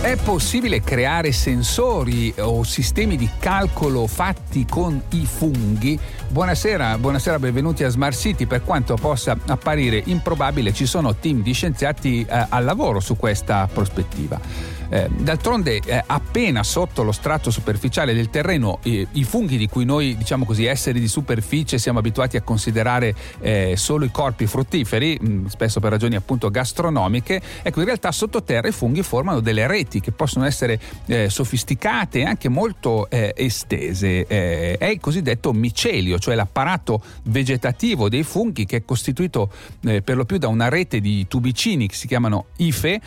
È possibile creare sensori o sistemi di calcolo fatti con i funghi? Buonasera, buonasera, benvenuti a Smart City. Per quanto possa apparire improbabile, ci sono team di scienziati eh, al lavoro su questa prospettiva. Eh, d'altronde, eh, appena sotto lo strato superficiale del terreno, i funghi di cui noi, diciamo così, esseri di superficie siamo abituati a considerare eh, solo i corpi fruttiferi, mh, mm, spesso per ragioni appunto gastronomiche, ecco, in realtà sottoterra i funghi formano delle reti che possono essere eh, sofisticate e anche molto eh, estese. è il cosiddetto micelio, cioè l'apparato vegetativo dei funghi che è costituito per lo più da una rete di tubicini che si chiamano ife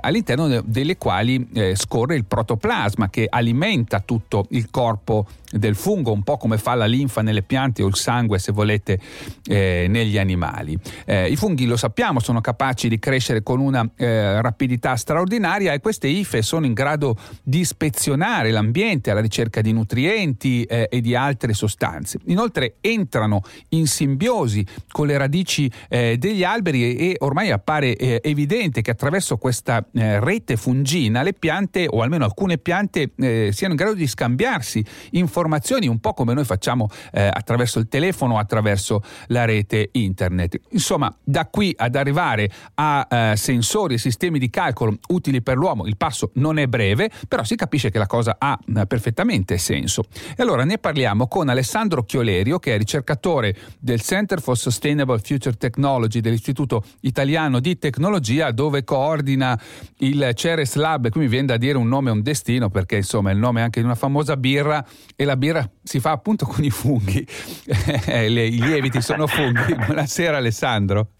all'interno delle quali eh, scorre il protoplasma che alimenta tutto il corpo del fungo, un po' come fa la linfa nelle piante o il sangue, se volete, eh, negli animali. Eh, I funghi, lo sappiamo, sono capaci di crescere con una eh, rapidità straordinaria e queste ife sono in grado di ispezionare l'ambiente alla ricerca di nutrienti eh, e di altre sostanze. Inoltre entrano in simbiosi con le radici eh, degli alberi e, e ormai appare eh, evidente che attraverso questa rete fungina le piante, o almeno alcune piante, siano in grado di scambiarsi informazioni un po' come noi facciamo eh, attraverso il telefono o attraverso la rete internet. Insomma, da qui ad arrivare a eh, sensori e sistemi di calcolo utili per l'uomo, il passo non è breve, però si capisce che la cosa ha eh, perfettamente senso. E allora ne parliamo con Alessandro Chiolerio, che è ricercatore del Center for Sustainable Future Technology dell'Istituto Italiano di Tecnologia, dove coordina il Ceres Lab. Qui mi viene da dire un nome e un destino, perché insomma è il nome anche di una famosa birra e la birra si fa appunto con i funghi, eh, i lieviti sono funghi. Buonasera Alessandro.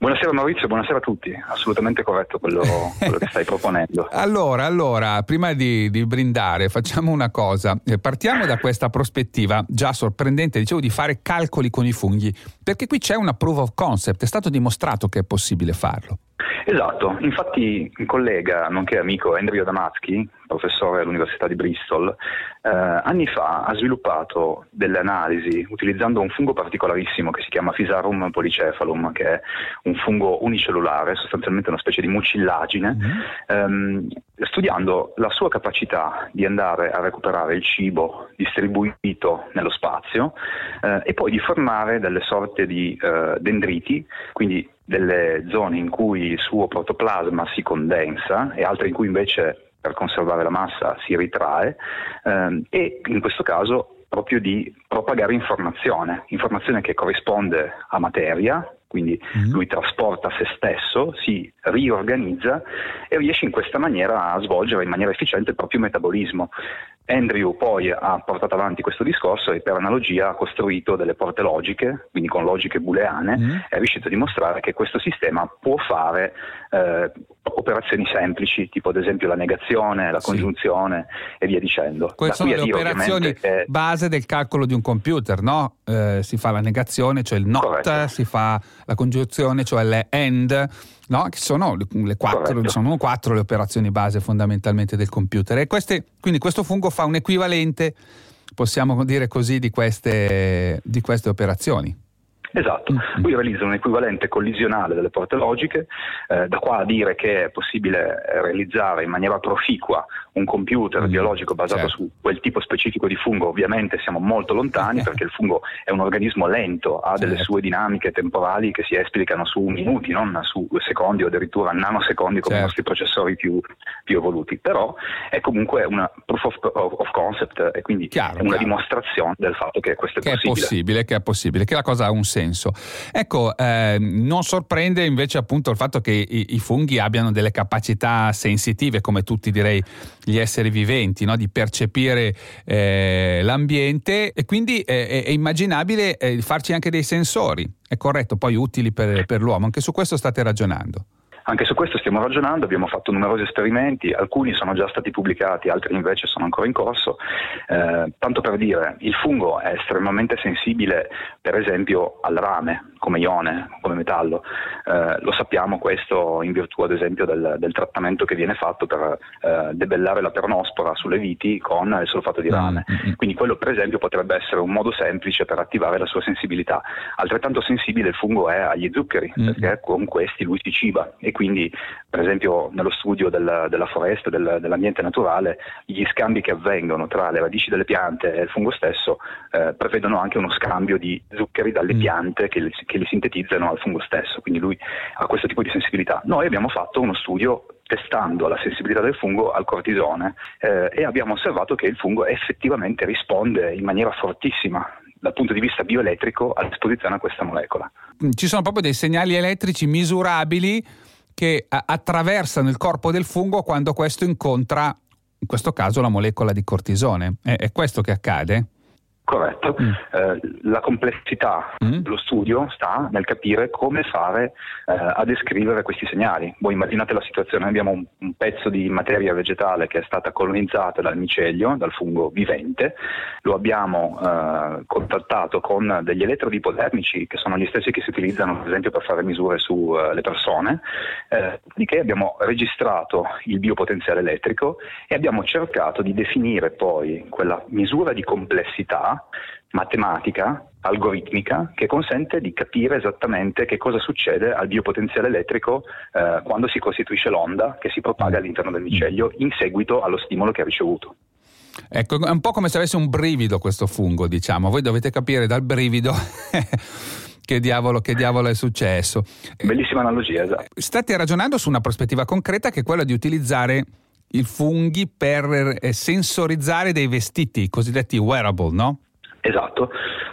Buonasera Maurizio, buonasera a tutti, assolutamente corretto quello, quello che stai proponendo. Allora, allora, prima di, di, brindare facciamo una cosa, eh, partiamo da questa prospettiva già sorprendente, dicevo di fare calcoli con i funghi, perché qui c'è una proof of concept, è stato dimostrato che è possibile farlo. Esatto, infatti un collega, nonché amico Andrew Damatsky, professore all'Università di Bristol, eh, anni fa ha sviluppato delle analisi utilizzando un fungo particolarissimo che si chiama Physarum polycephalum, che è un fungo unicellulare, sostanzialmente una specie di mucillagine, mm-hmm. ehm, studiando la sua capacità di andare a recuperare il cibo distribuito nello spazio eh, e poi di formare delle sorte di eh, dendriti, quindi delle zone in cui il suo protoplasma si condensa e altre in cui invece per conservare la massa si ritrae ehm, e in questo caso proprio di propagare informazione, informazione che corrisponde a materia, quindi mm-hmm. lui trasporta se stesso, si riorganizza e riesce in questa maniera a svolgere in maniera efficiente il proprio metabolismo. Andrew poi ha portato avanti questo discorso e per analogia ha costruito delle porte logiche, quindi con logiche booleane, mm. e è riuscito a dimostrare che questo sistema può fare eh, operazioni semplici, tipo ad esempio la negazione, la congiunzione sì. e via dicendo. Queste sono le operazioni che... base del calcolo di un computer, no? Eh, si fa la negazione, cioè il not, Corretto. si fa la congiunzione, cioè le end no? che sono le quattro, sono quattro le operazioni base fondamentalmente del computer. E queste, quindi questo fungo fa un equivalente, possiamo dire così, di queste, di queste operazioni. Esatto, mm-hmm. lui realizza un equivalente collisionale delle porte logiche, eh, da qua a dire che è possibile realizzare in maniera proficua un computer mm, biologico basato certo. su quel tipo specifico di fungo, ovviamente siamo molto lontani perché il fungo è un organismo lento, ha delle certo. sue dinamiche temporali che si esplicano su minuti, non su secondi o addirittura nanosecondi come certo. i nostri processori più, più, evoluti, però è comunque una proof of, of concept e quindi chiaro, una chiaro. dimostrazione del fatto che questo è che possibile. È possibile. Che è possibile, che la cosa ha un senso. Ecco, eh, non sorprende invece appunto il fatto che i, i funghi abbiano delle capacità sensitive, come tutti direi gli esseri viventi, no? di percepire eh, l'ambiente e quindi è, è immaginabile eh, farci anche dei sensori, è corretto, poi utili per, per l'uomo, anche su questo state ragionando. Anche su questo stiamo ragionando, abbiamo fatto numerosi esperimenti, alcuni sono già stati pubblicati, altri invece sono ancora in corso. Eh, tanto per dire, il fungo è estremamente sensibile per esempio al rame, come ione, come metallo. Eh, lo sappiamo questo in virtù ad esempio del, del trattamento che viene fatto per eh, debellare la pernospora sulle viti con il solfato di rame. Mm-hmm. Quindi quello per esempio potrebbe essere un modo semplice per attivare la sua sensibilità. Altrettanto sensibile il fungo è agli zuccheri, mm-hmm. perché con questi lui si ciba e quindi per esempio nello studio del, della foresta, del, dell'ambiente naturale, gli scambi che avvengono tra le radici delle piante e il fungo stesso eh, prevedono anche uno scambio di zuccheri dalle mm. piante che, che li sintetizzano al fungo stesso, quindi lui ha questo tipo di sensibilità. Noi abbiamo fatto uno studio testando la sensibilità del fungo al cortisone eh, e abbiamo osservato che il fungo effettivamente risponde in maniera fortissima dal punto di vista bioelettrico all'esposizione a questa molecola. Ci sono proprio dei segnali elettrici misurabili che attraversano il corpo del fungo quando questo incontra, in questo caso, la molecola di cortisone. È, è questo che accade? Corretto, mm. eh, la complessità mm. dello studio sta nel capire come fare eh, a descrivere questi segnali. Voi immaginate la situazione, abbiamo un, un, pezzo di materia vegetale che è stata colonizzata dal micelio, dal fungo vivente, lo abbiamo eh, contattato con degli elettrodi ipodermici che sono gli stessi che si utilizzano per esempio per fare misure sulle eh, persone, eh, di che abbiamo registrato il biopotenziale elettrico e abbiamo cercato di definire poi quella misura di complessità matematica, algoritmica, che consente di capire esattamente che cosa succede al biopotenziale elettrico eh, quando si costituisce l'onda che si propaga all'interno del micelio in seguito allo stimolo che ha ricevuto. Ecco, è un po' come se avesse un brivido questo fungo, diciamo. Voi dovete capire dal brivido che, diavolo, che diavolo è successo. Bellissima analogia, esatto. State ragionando su una prospettiva concreta che è quella di utilizzare i funghi per eh, sensorizzare dei vestiti, i cosiddetti wearable, no? Esatto,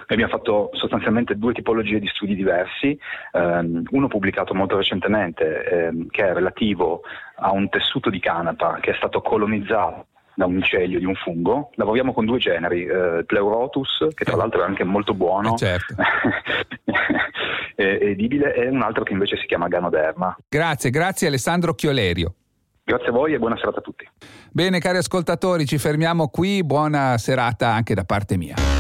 abbiamo fatto sostanzialmente due tipologie di studi diversi, um, uno pubblicato molto recentemente um, che è relativo a un tessuto di canapa che è stato colonizzato da un micelio di un fungo. Lavoriamo con due generi, eh, Pleurotus, che tra l'altro è anche molto buono, eh certo. edibile, e un altro che invece si chiama Ganoderma. Grazie, grazie Alessandro Chiolerio. Grazie a voi e buona serata a tutti. Bene cari ascoltatori, ci fermiamo qui, buona serata anche da parte mia.